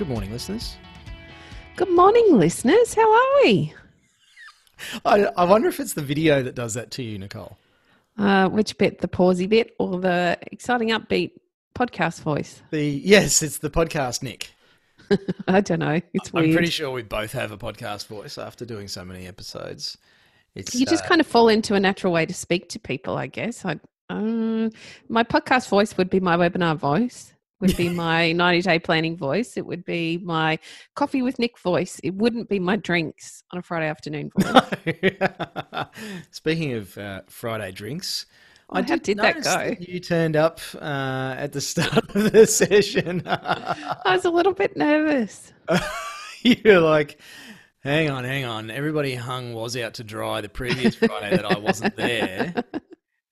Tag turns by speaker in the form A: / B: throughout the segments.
A: Good morning, listeners.
B: Good morning, listeners. How are we?
A: I, I wonder if it's the video that does that to you, Nicole.
B: Uh, which bit, the pausey bit or the exciting upbeat podcast voice?
A: The yes, it's the podcast, Nick.
B: I don't know. It's.
A: I'm pretty sure we both have a podcast voice after doing so many episodes. It's
B: you just
A: uh,
B: kind of fall into a natural way to speak to people, I guess. I, uh, my podcast voice would be my webinar voice. Would be my 90 day planning voice. It would be my coffee with Nick voice. It wouldn't be my drinks on a Friday afternoon voice.
A: Speaking of uh, Friday drinks,
B: Oh, how did that
A: notice
B: go?
A: you turned up uh, at the start of the session.
B: I was a little bit nervous.
A: You're like, hang on, hang on. Everybody hung was out to dry the previous Friday that I wasn't there.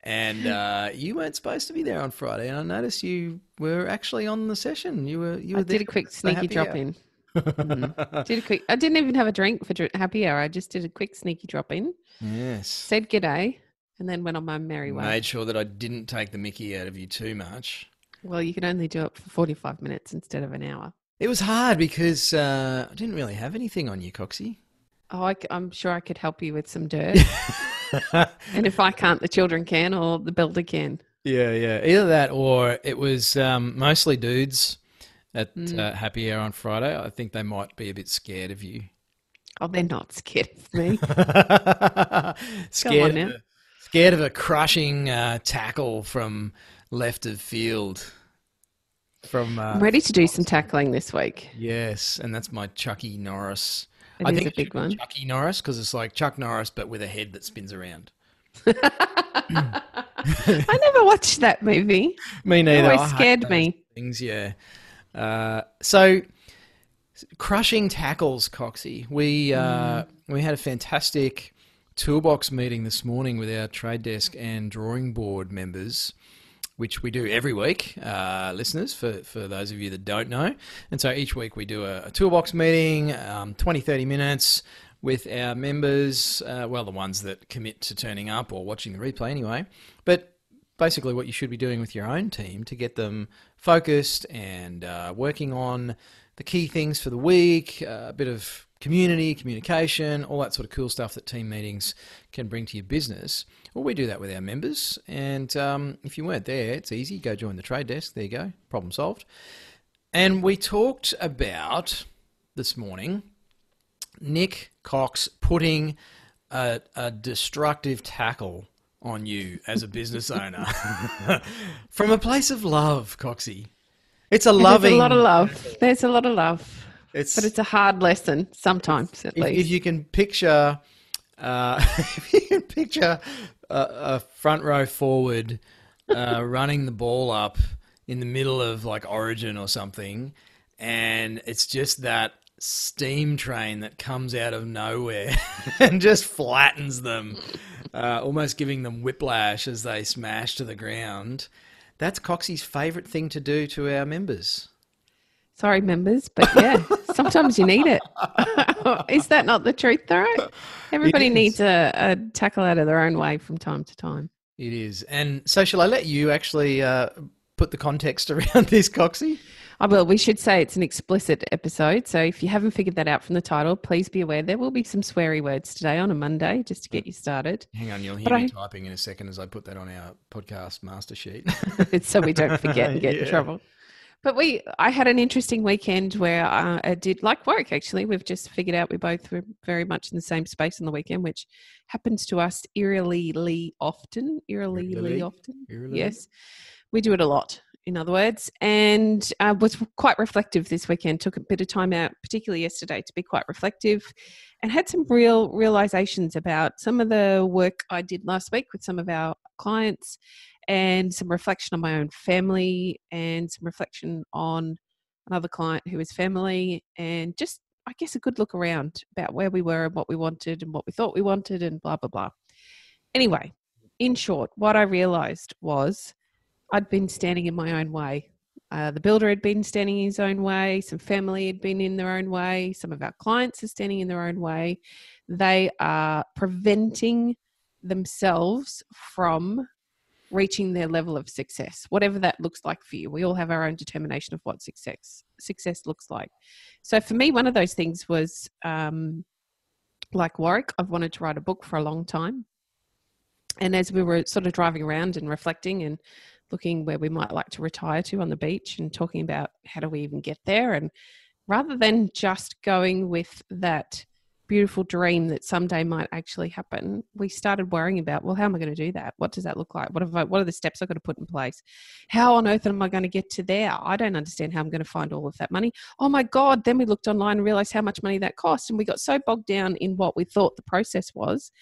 A: And uh, you weren't supposed to be there on Friday. And I noticed you were actually on the session. You were you were
B: I
A: there
B: did a quick sneaky drop
A: hour.
B: in. Mhm. Did a quick. I didn't even have a drink for happy hour. I just did a quick sneaky drop in,
A: Yes.
B: said g'day, and then went on my merry way.
A: Made sure that I didn't take the mickey out of you too much.
B: Well, you can only do it for forty-five minutes instead of an hour.
A: It was hard because uh, I didn't really have anything on you, Coxie.
B: Oh, I, am sure I could help you with some dirt. and if I can't, the children can, or the builder can.
A: Yeah, yeah. Either that or it was um, mostly dudes at
B: Mm.
A: uh, Happy Hour on Friday. I think they might be a bit scared of you.
B: Oh, they're not scared of me.
A: scared,
B: now.
A: of a, scared of a crushing uh, tackle from left of field. From uh,
B: I'm ready to do some tackling this week.
A: yes, and that's my Chucky Norris.
B: It
A: I think
B: a big one.
A: Chucky Norris because it's like Chuck Norris but with a head that spins around.
B: I never watched that movie.
A: Me
B: It
A: neither.
B: always scared me.
A: Things, yeah. Uh, so, crushing tackles, Coxie. We uh, we had a fantastic toolbox meeting this morning with our trade desk and drawing board members, which we do every week, uh, listeners. For for those of you that don't know, and so each week we do a, a toolbox meeting, um, 20, 30 minutes. With our members, uh, well, the ones that commit to turning up or watching the replay anyway. But basically what you should be doing with your own team to get them focused and uh, working on the key things for the week, uh, a bit of community, communication, all that sort of cool stuff that team meetings can bring to your business. Well, we do that with our members. And um, if you weren't there, it's easy. Go join the trade desk. There you go. Problem solved. And we talked about this morning Nick Cox putting a, a destructive tackle on you as a business owner from a place of love, Coxie. It's a loving.
B: There's a lot of love. There's a lot of love.
A: It's,
B: But it's a hard lesson sometimes, at
A: if,
B: least.
A: if you can picture, uh, if you can picture a, a front row forward uh, running the ball up in the middle of like Origin or something, and it's just that steam train that comes out of nowhere and just flattens them, uh, almost giving them whiplash as they smash to the ground. That's Coxie's favourite thing to do to our members.
B: Sorry, members, but yeah, sometimes you need it. is that not the truth, though? Everybody needs a, a tackle out of their own way from time to time.
A: It is. And so, shall I let you actually uh, put the context around this, Coxie?
B: I will. We should say it's an explicit episode. So if you haven't figured that out from the title, please be aware there will be some sweary words today on a Monday just to get you started.
A: Hang on, you'll hear
B: But
A: me
B: I-
A: typing in a second as I put that on our podcast master sheet.
B: so we don't forget and get
A: Yeah.
B: in trouble. But we, I had an interesting weekend where uh, I did like work. Actually, we've just figured out we both were very much in the same space on the weekend, which happens to us eerily often. Eerily
A: Eerily?
B: often,
A: Eerily?
B: yes, we do it a lot. In other words, and uh, was quite reflective this weekend. Took a bit of time out, particularly yesterday, to be quite reflective, and had some real realizations about some of the work I did last week with some of our clients and some reflection on my own family and some reflection on another client who was family, and just I guess a good look around about where we were and what we wanted and what we thought we wanted and blah blah blah. Anyway, in short, what I realized was I'd been standing in my own way. Uh, the builder had been standing in his own way. Some family had been in their own way. Some of our clients are standing in their own way. They are preventing themselves from reaching their level of success, whatever that looks like for you. We all have our own determination of what success success looks like. So for me, one of those things was um, like Warwick. I've wanted to write a book for a long time, and as we were sort of driving around and reflecting and looking where we might like to retire to on the beach and talking about how do we even get there, and rather than just going with that beautiful dream that someday might actually happen, we started worrying about, well, how am I going to do that? What does that look like? What I, what are the steps I've got to put in place? How on earth am I going to get to there? I don't understand how I'm going to find all of that money. Oh my God. Then we looked online and realized how much money that cost. And we got so bogged down in what we thought the process was.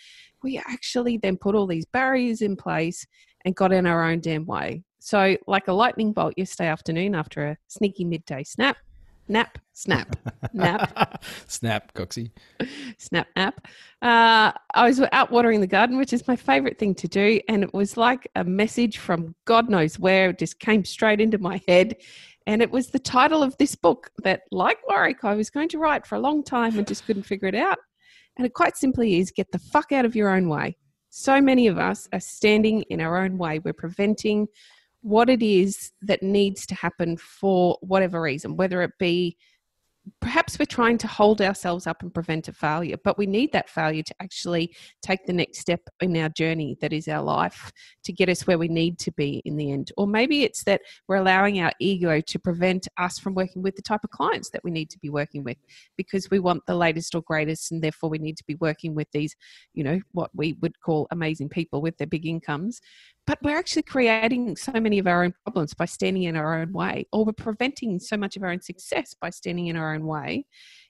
B: We actually then put all these barriers in place and got in our own damn way. So, like a lightning bolt yesterday afternoon after a sneaky midday snap, nap, snap, nap,
A: Snap, Coxie.
B: snap nap. Uh, I was out watering the garden, which is my favorite thing to do. And it was like a message from God knows where. It just came straight into my head. And it was the title of this book that, like Warwick, I was going to write for a long time and just couldn't figure it out. And it quite simply is get the fuck out of your own way. So many of us are standing in our own way. We're preventing what it is that needs to happen for whatever reason, whether it be perhaps we're trying to hold ourselves up and prevent a failure, but we need that failure to actually take the next step in our journey that is our life to get us where we need to be in the end. Or maybe it's that we're allowing our ego to prevent us from working with the type of clients that we need to be working with because we want the latest or greatest, and therefore we need to be working with these, you know, what we would call amazing people with their big incomes but we're actually creating so many of our own problems by standing in our own way, or we're preventing so much of our own success by standing in our own way.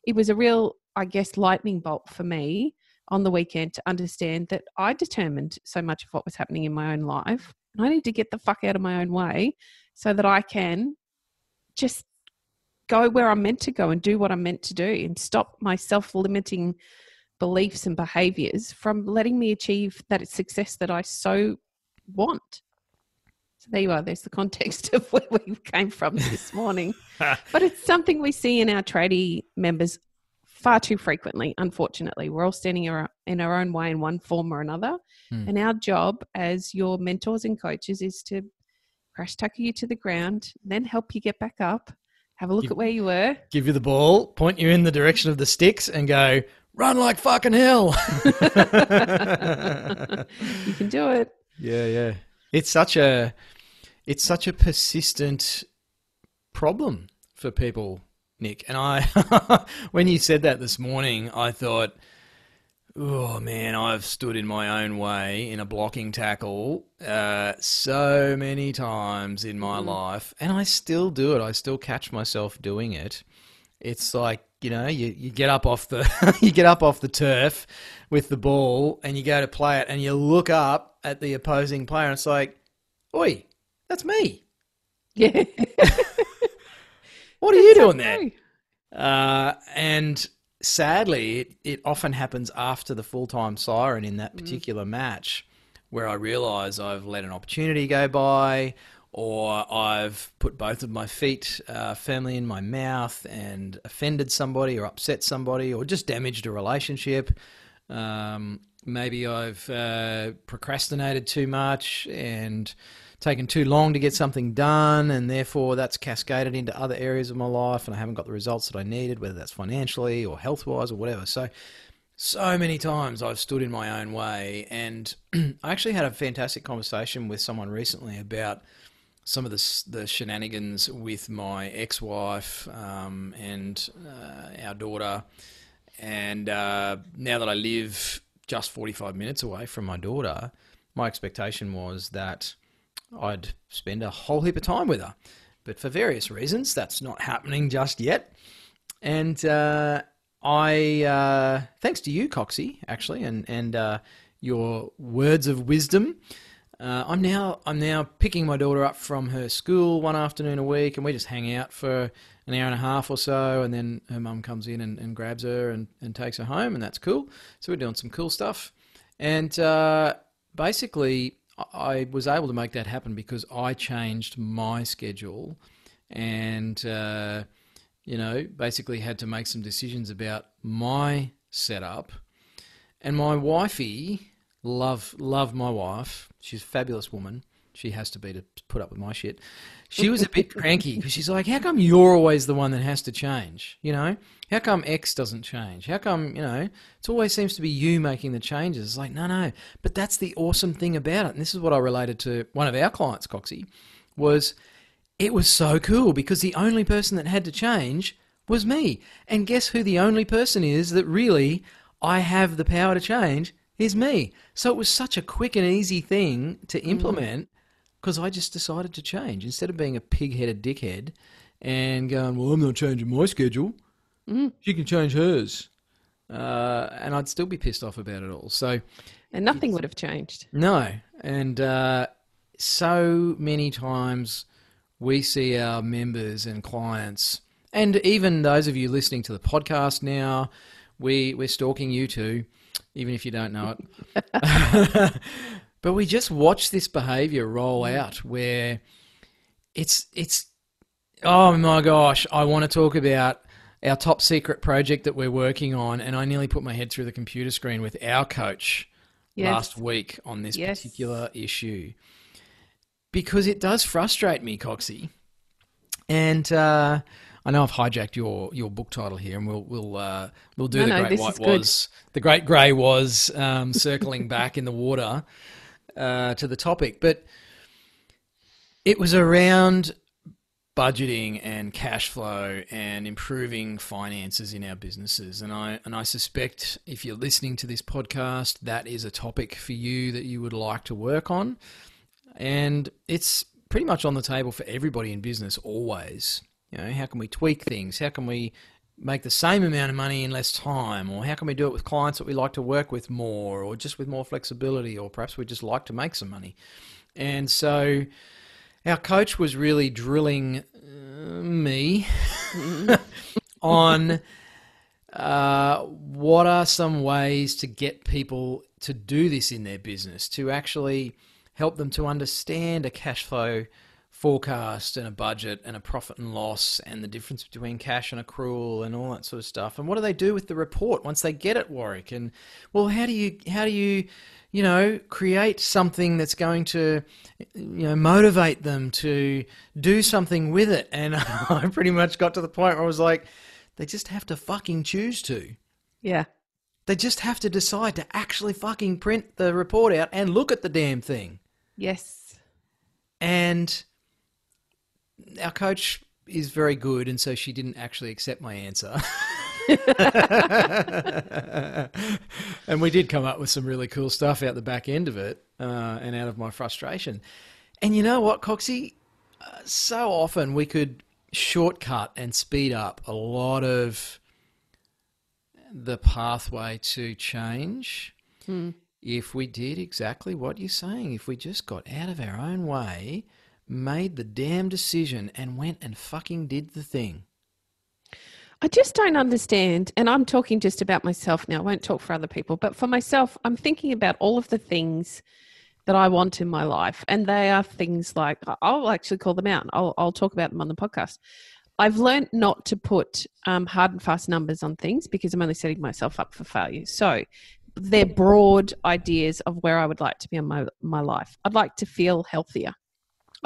B: It was a real, I guess, lightning bolt for me on the weekend to understand that I determined so much of what was happening in my own life. And I need to get the fuck out of my own way so that I can just go where I'm meant to go and do what I'm meant to do and stop my self limiting beliefs and behaviors from letting me achieve that success that I so want. So there you are. There's the context of where we came from this morning. but it's something we see in our tradie members far too frequently, unfortunately. We're all standing in our own way in one form or another.
A: Hmm.
B: And our job as your mentors and coaches is to crash tackle you to the ground, then help you get back up, have a look
A: You-
B: at where you were.
A: Give you the ball, point you in the direction of the sticks, and go, run like fucking hell.
B: you can do it.
A: Yeah, yeah. It's such a it's such a persistent problem for people, Nick. And I when you said that this morning, I thought, oh man, I've stood in my own way in a blocking tackle uh, so many times in my life, and I still do it. I still catch myself doing it. It's like you know, you, you get up off the you get up off the turf with the ball, and you go to play it, and you look up at the opposing player, and it's like, oi, that's me.
B: Yeah.
A: What are you doing there? Uh, and sadly, it, it often happens after the full time siren in that particular match where I realise I've let an opportunity go by or I've put both of my feet uh, firmly in my mouth and offended somebody or upset somebody or just damaged a relationship. Um, maybe I've uh, procrastinated too much and taken too long to get something done, and therefore that's cascaded into other areas of my life, and I haven't got the results that I needed, whether that's financially or health wise or whatever. So, so many times I've stood in my own way, and I actually had a fantastic conversation with someone recently about some of the the shenanigans with my ex-wife um, and uh, our daughter, and uh, now that I live just 45 minutes away from my daughter, my expectation was that I'd spend a whole heap of time with her. But for various reasons, that's not happening just yet. And uh, I, uh, thanks to you, Coxie, actually, and and uh, your words of wisdom, uh, I'm now I'm now picking my daughter up from her school one afternoon a week, and we just hang out for an hour and a half or so, and then her mum comes in and, and grabs her and, and takes her home, and that's cool. So we're doing some cool stuff. And uh, basically, I was able to make that happen because I changed my schedule and, uh, you know, basically had to make some decisions about my setup. And my wifey, love, love my wife. She's a fabulous woman. She has to be to put up with my shit. She was a bit cranky because she's like, how come you're always the one that has to change? You know, how come X doesn't change? How come, you know, it always seems to be you making the changes? It's like, no, no. But that's the awesome thing about it. And this is what I related to one of our clients, Coxie, was it was so cool because the only person that had to change was me. And guess who the only person is that really I have the power to change is me. So it was such a quick and easy thing to mm. implement because I just decided to change instead of being a pig-headed dickhead and going, "Well, I'm not changing my schedule. She can change hers," uh, and I'd still be pissed off about it all. So
B: And nothing would have changed.
A: no, and uh, so many times we see our members and clients, and even those of you listening to the podcast now, we we're stalking you too, even if you don't know it. but we just watch this behaviour roll out where it's it's oh my gosh, I want to talk about our top secret project that we're working on, and I nearly put my head through the computer screen with our coach
B: Yes.
A: last week on this
B: Yes.
A: particular issue because it does frustrate me, Coxie. And uh, I know I've hijacked your, your book title here, and we'll we'll uh, we'll do
B: No,
A: the great white was the great grey was um, circling back in the water uh, to the topic, but it was around budgeting and cash flow and improving finances in our businesses. And I and I suspect if you're listening to this podcast, that is a topic for you that you would like to work on. And it's pretty much on the table for everybody in business always. You know, how can we tweak things? How can we make the same amount of money in less time? Or how can we do it with clients that we like to work with more or just with more flexibility or perhaps we just like to make some money. And so our coach was really drilling uh, me on uh, what are some ways to get people to do this in their business, to actually help them to understand a cash flow forecast and a budget and a profit and loss and the difference between cash and accrual and all that sort of stuff. And what do they do with the report once they get it, Warwick? And well, how do you how do you you know create something that's going to you know motivate them to do something with it? And I pretty much got to the point where I was like, they just have to fucking choose to.
B: Yeah.
A: They just have to decide to actually fucking print the report out and look at the damn thing.
B: Yes.
A: And our coach is very good, and so she didn't actually accept my answer. and we did come up with some really cool stuff out the back end of it uh, and out of my frustration. And you know what, Coxie? Uh, so often we could shortcut and speed up a lot of the pathway to change if we did exactly what you're saying. If we just got out of our own way, made the damn decision, and went and fucking did the thing.
B: I just don't understand, and I'm talking just about myself now. I won't talk for other people, but for myself, I'm thinking about all of the things that I want in my life, and they are things like I'll actually call them out. I'll I'll talk about them on the podcast. I've learned not to put um, hard and fast numbers on things because I'm only setting myself up for failure. So they're broad ideas of where I would like to be in my my life. I'd like to feel healthier.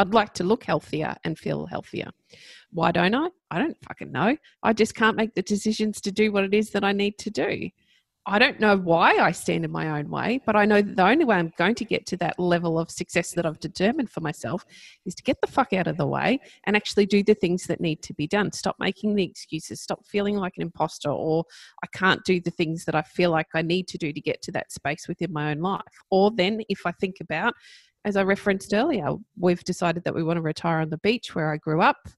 B: I'd like to look healthier and feel healthier. Why don't I? I don't fucking know. I just can't make the decisions to do what it is that I need to do. I don't know why I stand in my own way, but I know that the only way I'm going to get to that level of success that I've determined for myself is to get the fuck out of the way and actually do the things that need to be done. Stop making the excuses, stop feeling like an imposter or I can't do the things that I feel like I need to do to get to that space within my own life. Or then if I think about, as I referenced earlier, we've decided that we want to retire on the beach where I grew up.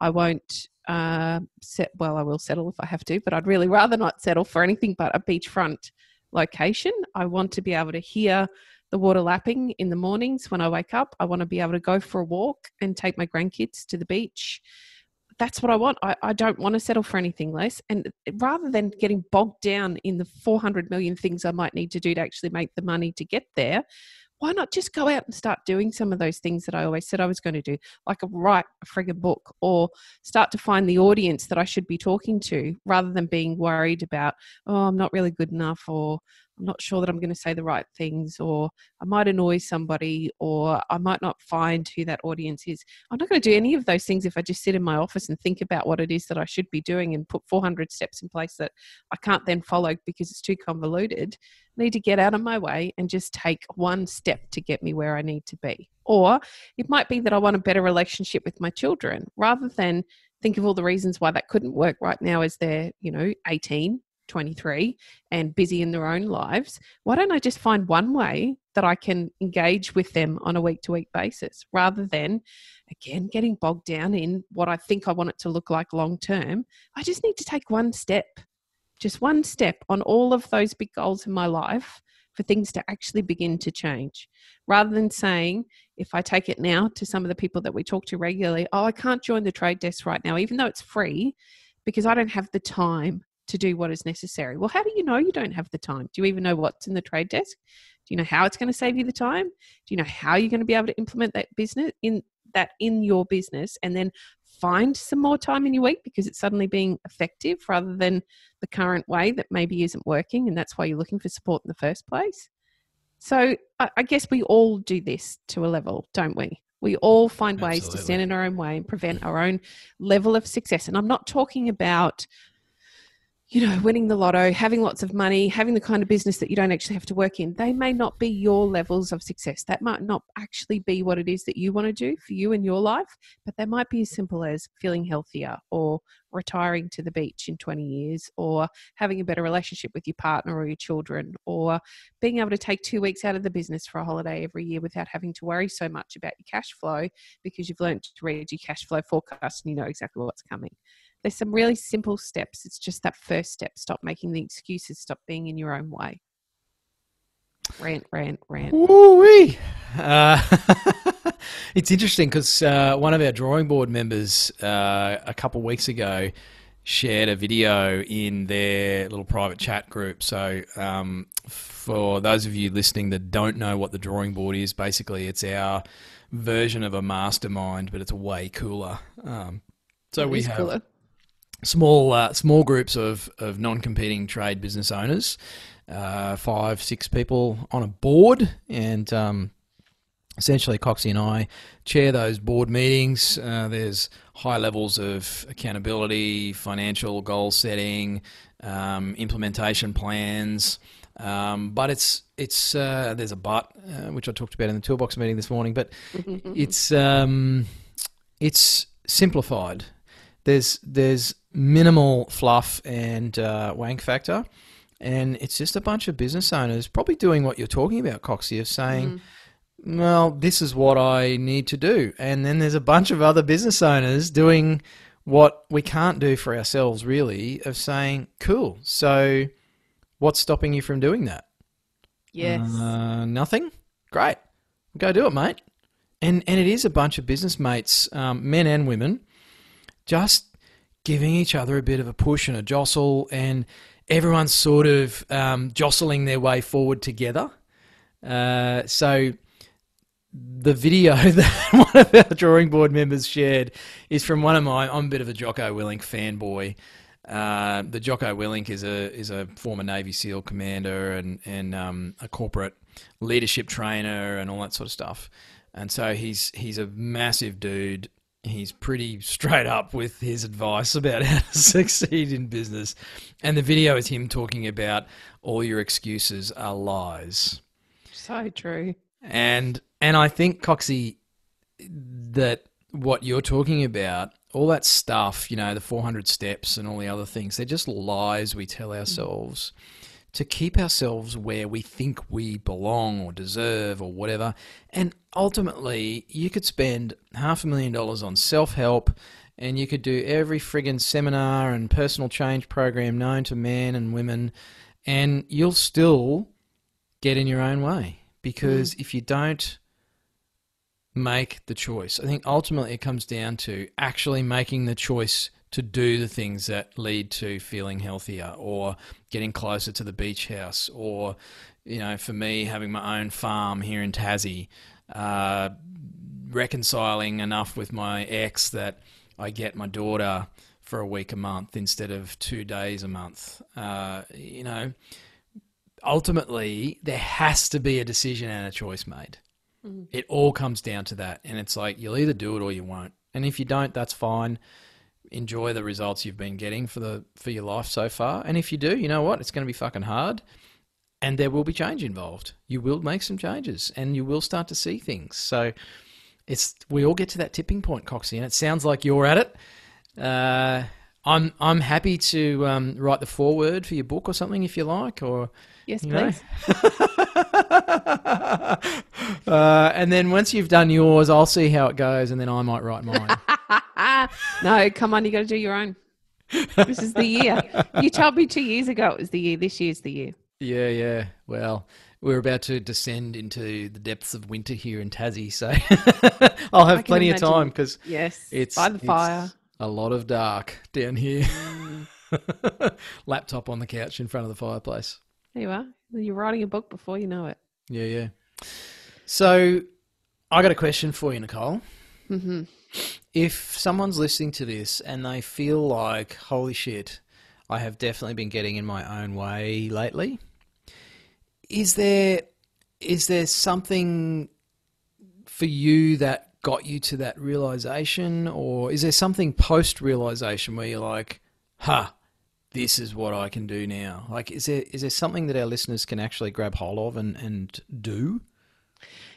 B: I won't uh, set. Well, I will settle if I have to, but I'd really rather not settle for anything but a beachfront location. I want to be able to hear the water lapping in the mornings when I wake up. I want to be able to go for a walk and take my grandkids to the beach. that's what I want. I, I don't want to settle for anything less. And rather than getting bogged down in the 400 million things I might need to do to actually make the money to get there, why not just go out and start doing some of those things that I always said I was going to do, like write a friggin' book or start to find the audience that I should be talking to rather than being worried about, oh, I'm not really good enough or I'm not sure that I'm going to say the right things, or I might annoy somebody, or I might not find who that audience is. I'm not going to do any of those things if I just sit in my office and think about what it is that I should be doing and put 400 steps in place that I can't then follow because it's too convoluted. I need to get out of my way and just take one step to get me where I need to be. Or it might be that I want a better relationship with my children rather than think of all the reasons why that couldn't work right now as they're, you know, 18 23 and busy in their own lives, why don't I just find one way that I can engage with them on a week to week basis rather than, again, getting bogged down in what I think I want it to look like long term? I just need to take one step, just one step on all of those big goals in my life for things to actually begin to change rather than saying if i take it now to some of the people that we talk to regularly oh i can't join the trade desk right now even though it's free because i don't have the time to do what is necessary. Well, how do you know you don't have the time? Do you even know what's in the trade desk? Do you know how it's going to save you the time? Do you know how you're going to be able to implement that business in that in your business and then find some more time in your week because it's suddenly being effective rather than the current way that maybe isn't working and that's why you're looking for support in the first place. So I, guess we all do this to a level, don't we? We all find ways Absolutely. to stand in our own way and prevent our own level of success. And I'm not talking about you know, winning the lotto, having lots of money, having the kind of business that you don't actually have to work in, they may not be your levels of success. That might not actually be what it is that you want to do for you in your life, but they might be as simple as feeling healthier or retiring to the beach in 20 years or having a better relationship with your partner or your children or being able to take two weeks out of the business for a holiday every year without having to worry so much about your cash flow because you've learned to read your cash flow forecast and you know exactly what's coming there's some really simple steps. It's just that first step. Stop making the excuses. Stop being in your own way. Rant, rant, rant.
A: Woo-wee. Uh, it's interesting because uh, one of our drawing board members uh, a couple weeks ago shared a video in their little private chat group. So, um, for those of you listening that don't know what the drawing board is, basically it's our version of a mastermind, but it's way cooler. Um, so it we have cooler small uh, small groups of, of non-competing trade business owners, uh, five six people on a board, and um, essentially Coxie and I chair those board meetings. Uh, there's high levels of accountability, financial goal setting, um, implementation plans. Um, but it's it's uh, there's a but uh, which I talked about in the toolbox meeting this morning. But it's um, it's simplified. There's there's minimal fluff and uh, wank factor. And it's just a bunch of business owners probably doing what you're talking about, Coxie, of saying, mm. well, this is what I need to do. And then there's a bunch of other business owners doing what we can't do for ourselves, really, of saying, cool, so what's stopping you from doing that?
B: Yes.
A: Uh, nothing? Great. Go do it, mate. And, and it is a bunch of business mates, um, men and women, just giving each other a bit of a push and a jostle, and everyone's sort of um, jostling their way forward together. Uh, so the video that one of our drawing board members shared is from one of my. I'm a bit of a Jocko Willink fanboy. Uh, the Jocko Willink is a is a former Navy SEAL commander and and um, a corporate leadership trainer and all that sort of stuff. And so he's he's a massive dude he's pretty straight up with his advice about how to succeed in business. And the video is him talking about all your excuses are lies.
B: So true.
A: And and I think Coxie that what you're talking about, all that stuff, you know, the 400 steps and all the other things, they're just lies we tell ourselves. Mm to keep ourselves where we think we belong or deserve or whatever. And ultimately, you could spend half a million dollars on self help and you could do every friggin' seminar and personal change program known to men and women, and you'll still get in your own way. Because mm. if you don't make the choice. I think ultimately it comes down to actually making the choice to do the things that lead to feeling healthier or getting closer to the beach house or you know for me having my own farm here in Tassie uh, reconciling enough with my ex that I get my daughter for a week a month instead of two days a month. Uh, you know ultimately there has to be a decision and a choice made. It all comes down to that. And it's like you'll either do it or you won't. And if you don't that's fine enjoy the results you've been getting for the for your life so far. And if you do, you know what? It's going to be fucking hard, and there will be change involved. You will make some changes, and you will start to see things. So it's we all get to that tipping point, Coxie, and it sounds like you're at it. Uh, I'm I'm happy to um, write the foreword for your book or something if you like, or
B: Yes, please.
A: uh, and then once you've done yours, I'll see how it goes, and then I might write mine.
B: no, come on, you got to do your own. This is the year. You told me two years ago it was the year. This year's the year.
A: Yeah, yeah. Well, we're about to descend into the depths of winter here in Tassie, so I'll have plenty of time because
B: Yes,
A: it's
B: by the fire.
A: a lot of dark down here.
B: Mm.
A: Laptop on the couch in front of the fireplace.
B: There you are. You're writing a book before you know it.
A: Yeah, yeah. So, I got a question for you, Nicole.
B: hmm
A: If someone's listening to this and they feel like, holy shit, I have definitely been getting in my own way lately, is there is there something for you that got you to that realization, or is there something post realization where you're like, ha, this is what I can do now? Like, is there is there something that our listeners can actually grab hold of and, and do?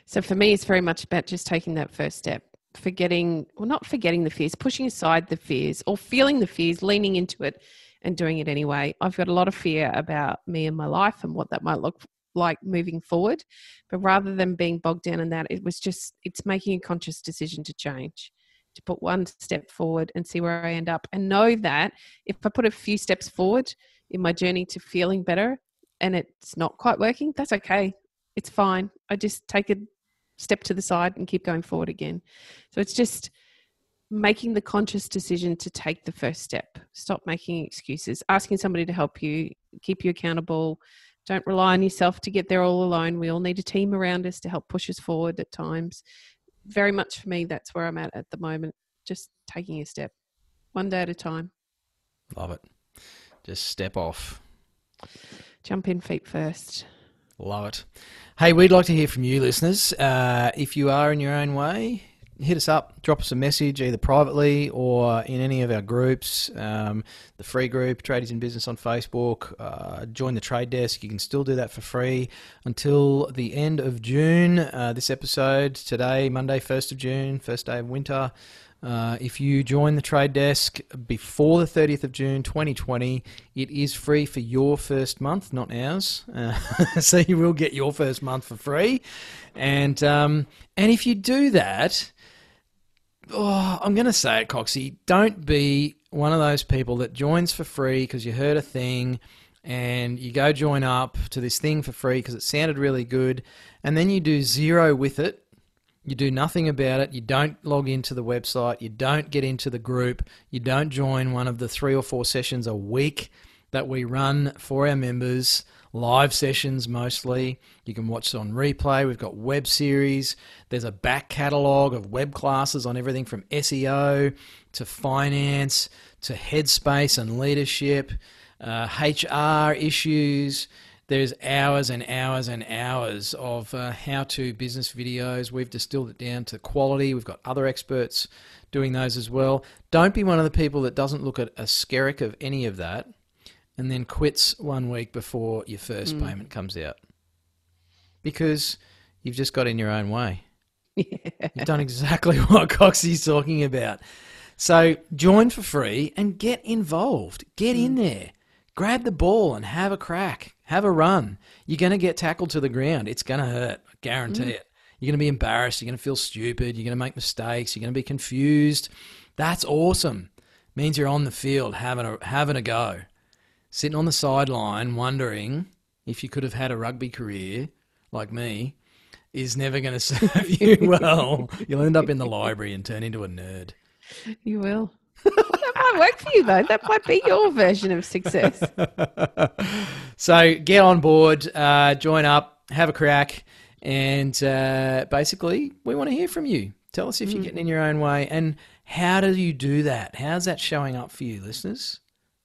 B: So for me, it's very much about just taking that first step, forgetting, well, not forgetting the fears, pushing aside the fears or feeling the fears, leaning into it and doing it anyway. I've got a lot of fear about me and my life and what that might look like moving forward. But rather than being bogged down in that, it was just, it's making a conscious decision to change, to put one step forward and see where I end up. And know that if I put a few steps forward in my journey to feeling better and it's not quite working, that's okay. It's fine. I just take a step to the side and keep going forward again. So it's just making the conscious decision to take the first step. Stop making excuses, asking somebody to help you, keep you accountable. Don't rely on yourself to get there all alone. We all need a team around us to help push us forward at times. Very much for me, that's where I'm at at the moment. Just taking a step, one day at a time.
A: Love it. Just step off.
B: Jump in feet first.
A: Love it. Hey, we'd like to hear from you, listeners. Uh, if you are in your own way, hit us up, drop us a message either privately or in any of our groups. Um, the free group, Tradies in Business on Facebook. Uh, join the trade desk. You can still do that for free until the end of June. Uh, this episode today, Monday, 1st of June, first day of winter. Uh, if you join the trade desk before the 30th of June 2020, it is free for your first month, not ours. Uh, so you will get your first month for free. And um, and if you do that, oh, I'm going to say it, Coxie, don't be one of those people that joins for free because you heard a thing and you go join up to this thing for free because it sounded really good, and then you do zero with it. You do nothing about it. You don't log into the website. You don't get into the group. You don't join one of the three or four sessions a week that we run for our members, live sessions mostly. You can watch on replay. We've got web series. There's a back catalogue of web classes on everything from SEO to finance to headspace and leadership, uh, HR issues. There's hours and hours and hours of uh, how to business videos. We've distilled it down to quality. We've got other experts doing those as well. Don't be one of the people that doesn't look at a skerrick of any of that and then quits one week before your first payment comes out because you've just got in your own way. You've done exactly what Coxie's talking about. So join for free and get involved. Get in there. Grab the ball and have a crack. Have a run. You're going to get tackled to the ground. It's going to hurt. I guarantee mm. it. You're going to be embarrassed. You're going to feel stupid. You're going to make mistakes. You're going to be confused. That's awesome. Means you're on the field having a having a go. Sitting on the sideline wondering if you could have had a rugby career like me is never going to serve you well. You'll end up in the library and turn into a nerd.
B: You will. Might work for you though. That might be your version of success.
A: so get on board, uh, join up, have a crack, and uh, basically, we want to hear from you. Tell us if you're getting in your own way, and how do you do that? How's that showing up for you, listeners?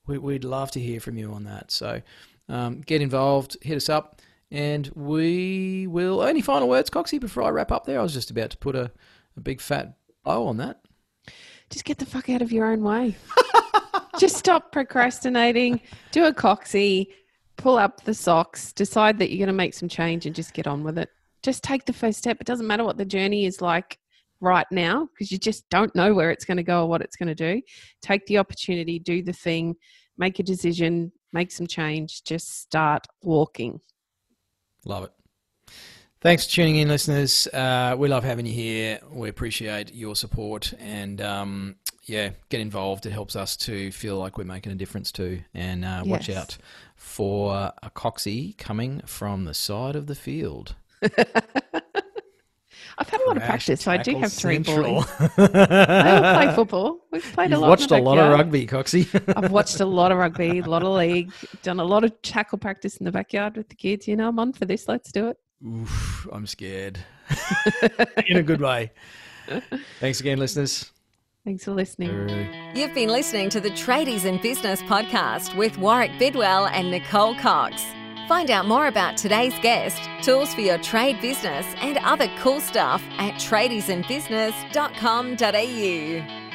A: We, we'd love to hear from you on that. So um, get involved, hit us up, and we will. Any final words, Coxie, before I wrap up there? I was just about to put a, a big fat bow on that.
B: Just get the fuck out of your own way. Just stop procrastinating. Do a coxie. Pull up the socks. Decide that you're going to make some change and just get on with it. Just take the first step. It doesn't matter what the journey is like right now because you just don't know where it's going to go or what it's going to do. Take the opportunity, do the thing, make a decision, make some change. Just start walking.
A: Love it. Thanks for tuning in, listeners. Uh, we love having you here. We appreciate your support and um, yeah, get involved. It helps us to feel like we're making a difference too. And uh, watch out for a coxie coming from the side of the field.
B: I've had a lot of practice, so I do have three
A: central.
B: They all play football. We've played
A: You've
B: a lot.
A: watched a lot of rugby, Coxie.
B: I've watched a lot of rugby, a lot of league, done a lot of tackle practice in the backyard with the kids. You know, I'm on for this. Let's do it.
A: Oof, I'm scared. In a good way. Thanks again, listeners.
B: Thanks for listening.
C: You've been listening to the Tradies in Business podcast with Warwick Bidwell and Nicole Cox. Find out more about today's guest, tools for your trade business, and other cool stuff at tradiesinbusiness.com.au.